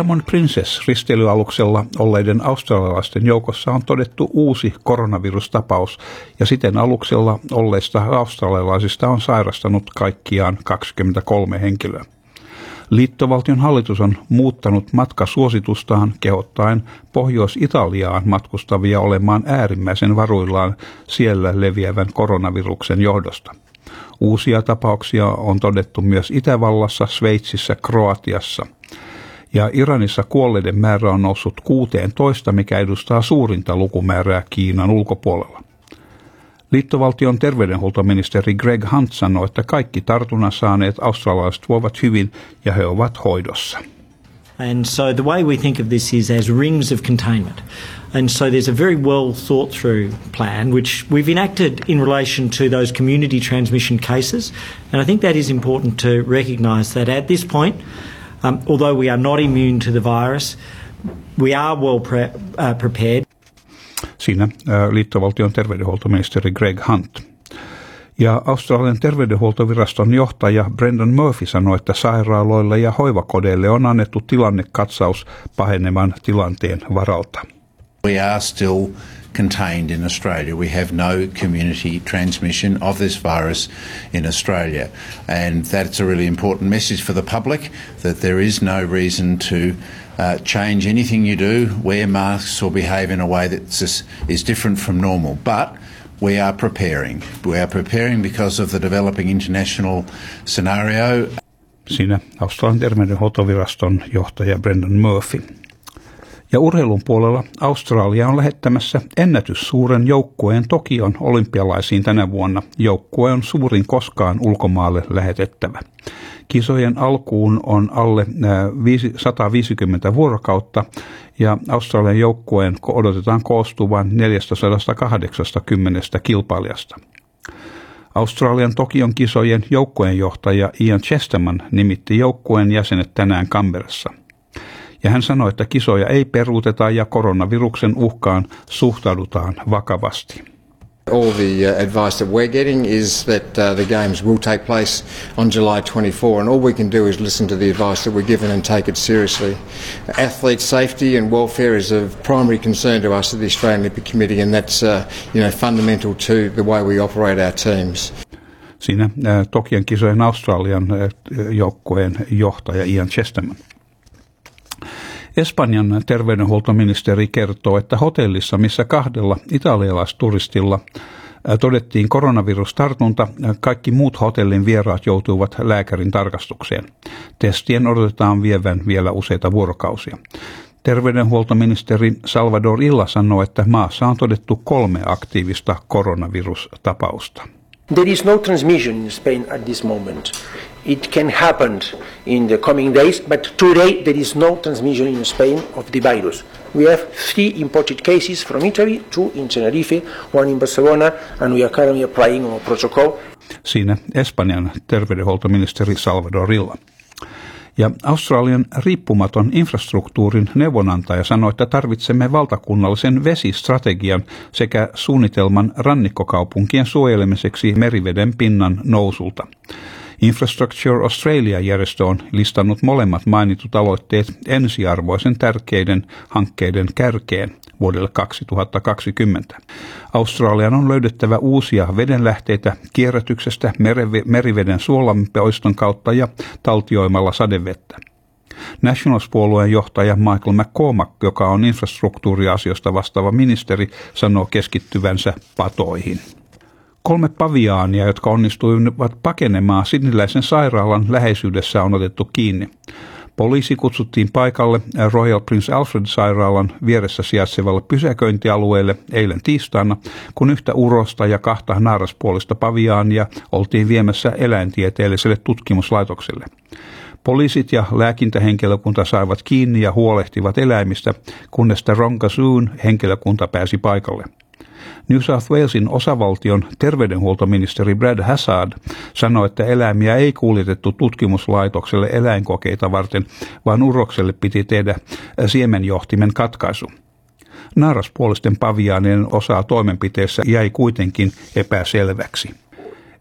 Diamond Princess risteilyaluksella olleiden australialaisten joukossa on todettu uusi koronavirustapaus ja siten aluksella olleista australialaisista on sairastanut kaikkiaan 23 henkilöä. Liittovaltion hallitus on muuttanut matkasuositustaan kehottaen Pohjois-Italiaan matkustavia olemaan äärimmäisen varuillaan siellä leviävän koronaviruksen johdosta. Uusia tapauksia on todettu myös Itävallassa, Sveitsissä, Kroatiassa – ja Iranissa kuolleiden määrä on noussut 16, mikä edustaa suurinta lukumäärää Kiinan ulkopuolella. Liittovaltion terveydenhuoltoministeri Greg Hunt sanoi, että kaikki tartunnan saaneet australialaiset voivat hyvin ja he ovat hoidossa. And so the way we think of this is as rings of containment. And so there's a very well thought through plan which we've enacted in relation to those community transmission cases. And I think that is important to recognise that at this point, Um, although we are not immune to the virus, we are well pre- uh, prepared. Siinä uh, liittovaltion terveydenhuoltoministeri Greg Hunt. Ja Australian terveydenhuoltoviraston johtaja Brendan Murphy sanoi, että sairaaloille ja hoivakodeille on annettu tilannekatsaus pahenevan tilanteen varalta. We are still contained in Australia. We have no community transmission of this virus in Australia. And that's a really important message for the public that there is no reason to uh, change anything you do, wear masks, or behave in a way that is different from normal. But we are preparing. We are preparing because of the developing international scenario. Siinä Australian terveydenhuoltoviraston johtaja Brendan Murphy. Ja urheilun puolella Australia on lähettämässä ennätyssuuren joukkueen Tokion olympialaisiin tänä vuonna. Joukkue on suurin koskaan ulkomaalle lähetettävä. Kisojen alkuun on alle 150 vuorokautta ja Australian joukkueen odotetaan koostuvan 480 kilpailijasta. Australian Tokion kisojen joukkueenjohtaja Ian Chesterman nimitti joukkueen jäsenet tänään Canberrassa ja hän sanoi, että kisoja ei peruuteta ja koronaviruksen uhkaan suhtaudutaan vakavasti. All the uh, advice that we're getting is that uh, the games will take place on July 24, and all we can do is listen to the advice that we're given and take it seriously. Athlete safety and welfare is of primary concern to us at the Australian Olympic Committee, and that's uh, you know fundamental to the way we operate our teams. Siinä uh, Tokion kisojen Australian uh, joukkueen johtaja Ian Chesterman. Espanjan terveydenhuoltoministeri kertoo, että hotellissa, missä kahdella italialaisturistilla todettiin koronavirustartunta, kaikki muut hotellin vieraat joutuivat lääkärin tarkastukseen. Testien odotetaan vievän vielä useita vuorokausia. Terveydenhuoltoministeri Salvador Illa sanoi, että maassa on todettu kolme aktiivista koronavirustapausta. There is no transmission in Spain at this moment. It can happen in the coming days, but today there is no transmission in Spain of the virus. We have three imported cases from Italy, two in Tenerife, one in Barcelona, and we are currently applying a protocol. Siinä Espanjan terveydenhuoltoministeri Salvador Rilla. Ja Australian riippumaton infrastruktuurin neuvonantaja sanoi, että tarvitsemme valtakunnallisen vesistrategian sekä suunnitelman rannikkokaupunkien suojelemiseksi meriveden pinnan nousulta. Infrastructure Australia-järjestö on listannut molemmat mainitut aloitteet ensiarvoisen tärkeiden hankkeiden kärkeen vuodelle 2020. Australian on löydettävä uusia vedenlähteitä kierrätyksestä meriveden suolampoiston kautta ja taltioimalla sadevettä. Nationals-puolueen johtaja Michael McCormack, joka on infrastruktuuriasioista vastaava ministeri, sanoo keskittyvänsä patoihin. Kolme paviaania, jotka onnistuivat pakenemaan Sidniläisen sairaalan läheisyydessä, on otettu kiinni. Poliisi kutsuttiin paikalle Royal Prince Alfred-sairaalan vieressä sijaitsevalle pysäköintialueelle eilen tiistaina, kun yhtä urosta ja kahta naaraspuolista paviaania oltiin viemässä eläintieteelliselle tutkimuslaitokselle. Poliisit ja lääkintähenkilökunta saivat kiinni ja huolehtivat eläimistä, kunnes Ronkasoon henkilökunta pääsi paikalle. New South Walesin osavaltion terveydenhuoltoministeri Brad Hassard sanoi, että eläimiä ei kuljetettu tutkimuslaitokselle eläinkokeita varten, vaan urokselle piti tehdä siemenjohtimen katkaisu. Naaraspuolisten paviaanien osa toimenpiteessä jäi kuitenkin epäselväksi.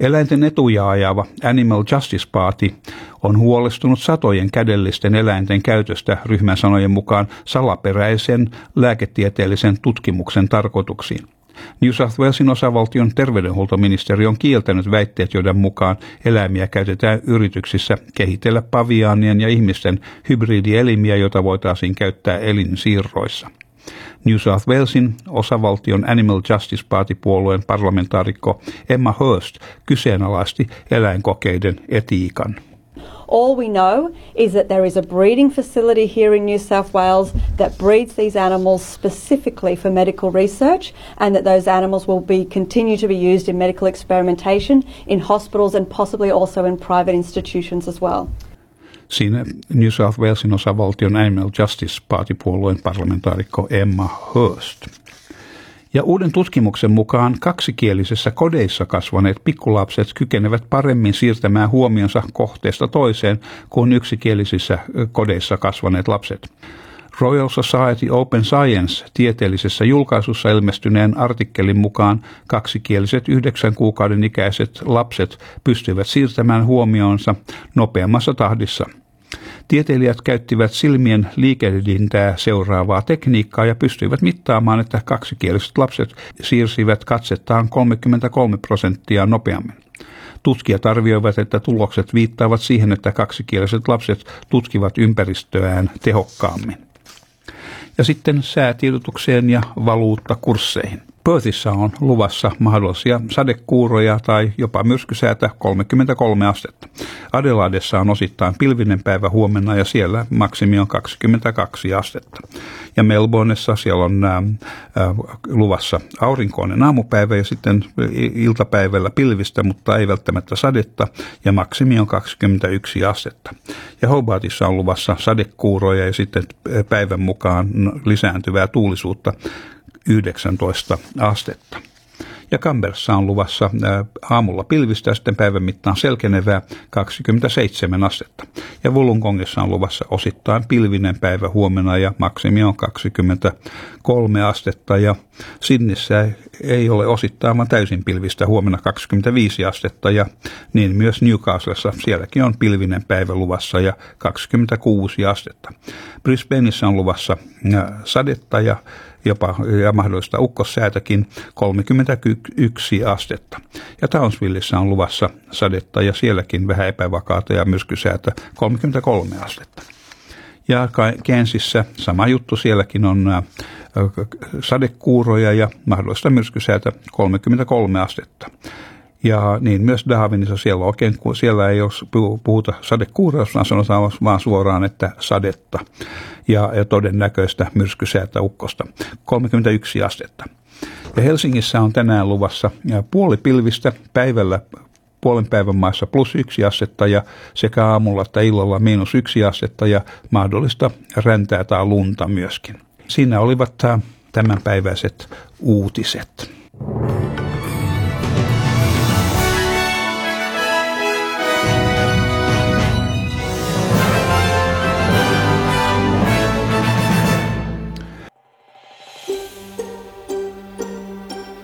Eläinten etuja ajava Animal Justice Party on huolestunut satojen kädellisten eläinten käytöstä ryhmän sanojen mukaan salaperäisen lääketieteellisen tutkimuksen tarkoituksiin. New South Walesin osavaltion terveydenhuoltoministeri on kieltänyt väitteet, joiden mukaan eläimiä käytetään yrityksissä kehitellä paviaanien ja ihmisten hybridielimiä, joita voitaisiin käyttää elinsiirroissa. New South Walesin osavaltion Animal Justice Party-puolueen parlamentaarikko Emma Hurst kyseenalaisti eläinkokeiden etiikan. All we know is that there is a breeding facility here in New South Wales that breeds these animals specifically for medical research and that those animals will be continue to be used in medical experimentation in hospitals and possibly also in private institutions as well. Siinä New South Walesin osavaltion Animal Justice Party-puolueen parlamentaarikko Emma Hurst. Ja uuden tutkimuksen mukaan kaksikielisessä kodeissa kasvaneet pikkulapset kykenevät paremmin siirtämään huomionsa kohteesta toiseen kuin yksikielisissä kodeissa kasvaneet lapset. Royal Society Open Science tieteellisessä julkaisussa ilmestyneen artikkelin mukaan kaksikieliset yhdeksän kuukauden ikäiset lapset pystyvät siirtämään huomionsa nopeammassa tahdissa. Tieteilijät käyttivät silmien liikehdintää seuraavaa tekniikkaa ja pystyivät mittaamaan, että kaksikieliset lapset siirsivät katsettaan 33 prosenttia nopeammin. Tutkijat arvioivat, että tulokset viittaavat siihen, että kaksikieliset lapset tutkivat ympäristöään tehokkaammin ja sitten säätiedotukseen ja valuuttakursseihin. Perthissä on luvassa mahdollisia sadekuuroja tai jopa myrskysäätä 33 astetta. Adelaidessa on osittain pilvinen päivä huomenna ja siellä maksimi on 22 astetta. Ja Melbourneessa siellä on ää, luvassa aurinkoinen aamupäivä ja sitten iltapäivällä pilvistä, mutta ei välttämättä sadetta ja maksimi on 21 astetta. Ja Hobartissa on luvassa sadekuuroja ja sitten päivän mukaan lisääntyvää tuulisuutta 19 astetta. Ja Kamberssa on luvassa aamulla pilvistä ja sitten päivän mittaan selkenevää 27 astetta. Ja Wollongongissa on luvassa osittain pilvinen päivä huomenna ja maksimi on 23 astetta. Ja Sinnissä ei ole osittain vaan täysin pilvistä huomenna 25 astetta ja niin myös Newcastlessa sielläkin on pilvinen päivä luvassa ja 26 astetta. Brisbaneissa on luvassa sadetta ja jopa ja mahdollista ukkossäätäkin 31 astetta. Ja Townsvillessä on luvassa sadetta ja sielläkin vähän epävakaata ja myskysäätä 33 astetta. Ja Kensissä sama juttu, sielläkin on sadekuuroja ja mahdollista myrskysäätä 33 astetta. Ja niin myös Darwinissa siellä oikein, kun siellä ei ole puhuta sadekuuroista, vaan sanotaan vaan suoraan, että sadetta ja, ja todennäköistä myrskysäätä ukkosta. 31 astetta. Ja Helsingissä on tänään luvassa puoli pilvistä päivällä puolen päivän maissa plus yksi astetta ja sekä aamulla että illalla miinus yksi astetta ja mahdollista räntää tai lunta myöskin. Siinä olivat tämänpäiväiset uutiset.